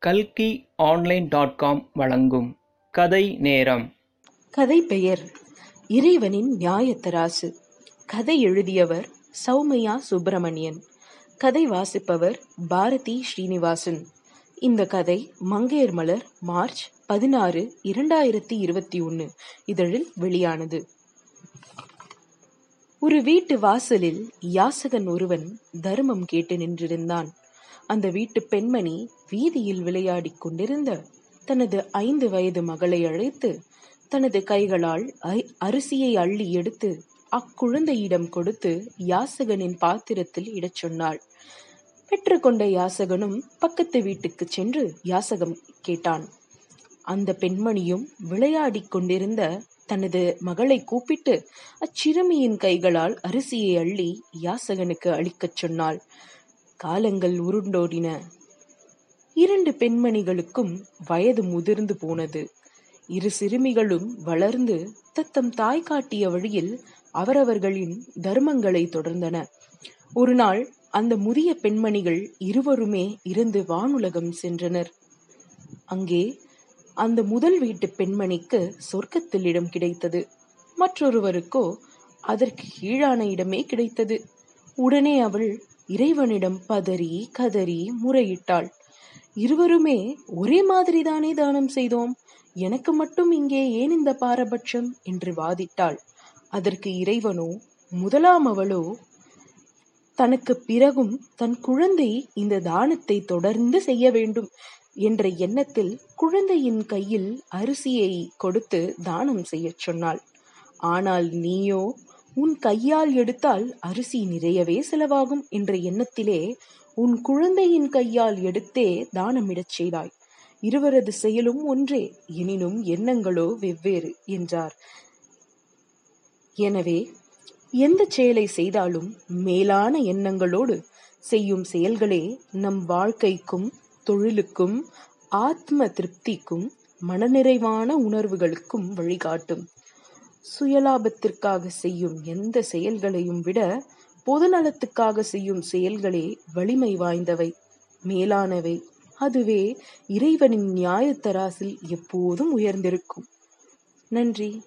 கல்கி online dot com வழங்கும் கதை நேரம். கதை பெயர் இறைவனின் நியாயத்தராசு. கதை எழுதியவர் சௌமையா சுப்பிரமணியன். கதை வாசிப்பவர் பாரதி ஸ்ரீனிவாசன். இந்த கதை மங்கையர் மலர் மார்ச் பதினாறு இரண்டாயிரத்தி இருபத்தி ஒன்று இதழில் வெளியானது. ஒரு வீட்டு வாசலில் யாசகன் ஒருவன் தர்மம் கேட்டு நின்றிருந்தான். அந்த வீட்டு பெண்மணி வீதியில் விளையாடிக் கொண்டிருந்த தனது ஐந்து வயது மகளை அழைத்து தனது கைகளால் அரிசியை அள்ளி எடுத்து அக்குழந்தையிடம் கொடுத்து யாசகனின் பாத்திரத்தில் இடச் சொன்னாள். பெற்றுக்கொண்ட யாசகனும் பக்கத்து வீட்டுக்கு சென்று யாசகம் கேட்டான். அந்த பெண்மணியும் விளையாடிக் கொண்டிருந்த தனது மகளை கூப்பிட்டு அச்சிறுமியின் கைகளால் அரிசியை அள்ளி யாசகனுக்கு அளிக்கச் சொன்னாள். காலங்கள் உருண்டோடின. இரண்டு பெண்மணிகளுக்கும் வயது முதிர்ந்து போனது. இரு சிறுமிகளும் வளர்ந்து தத்தம் தாய் காட்டிய வழியில் அவரவர்களின் தர்மங்களை தொடர்ந்தன. ஒரு நாள் அந்த முதிய பெண்மணிகள் இருவருமே இருந்து வானுலகம் சென்றனர். அங்கே அந்த முதல் வீட்டு பெண்மணிக்கு சொர்க்கத்தில் இடம் கிடைத்தது. மற்றொருவருக்கோ அதற்கு கீழான இடமே கிடைத்தது. உடனே அவள் இறைவனிடம் பதறி கதறி முறையிட்டாள். இருவருமே ஒரே மாதிரிதானே தானம் செய்தோம். எனக்கு மட்டும் இங்கே ஏன் இந்த பாரபட்சம்? என்று வாதிட்டாள். அதற்கு இறைவனோ முதலாம் அவளோ தனக்கு பிறகும் தன் குழந்தை இந்த தானத்தை தொடர்ந்து செய்ய வேண்டும் என்ற எண்ணத்தில் குழந்தையின் கையில் அரிசியை கொடுத்து தானம் செய்யச் சொன்னாள். ஆனால் நீயோ உன் கையால் எடுத்தால் அரிசி நிறையவே செலவாகும் என்ற எண்ணத்திலே உன் குழந்தையின் கையால் எடுத்தே தானமிடச் செய்தாய். இருவரது செயலும் ஒன்றே எனினும் எண்ணங்களோ வெவ்வேறு என்றார். எனவே எந்த செயலை செய்தாலும் மேலான எண்ணங்களோடு செய்யும் செயல்களே நம் வாழ்க்கைக்கும் தொழிலுக்கும் ஆத்ம திருப்திக்கும் மனநிறைவான உணர்வுகளுக்கும் வழிகாட்டும். சுயலாபத்திற்காக செய்யும் எந்த செயல்களையும் விட பொதுநலத்துக்காக செய்யும் செயல்களே வலிமை வாய்ந்தவை மேலானவை. அதுவே இறைவனின் நியாயத்தராசில் எப்போதும் உயர்ந்திருக்கும். நன்றி.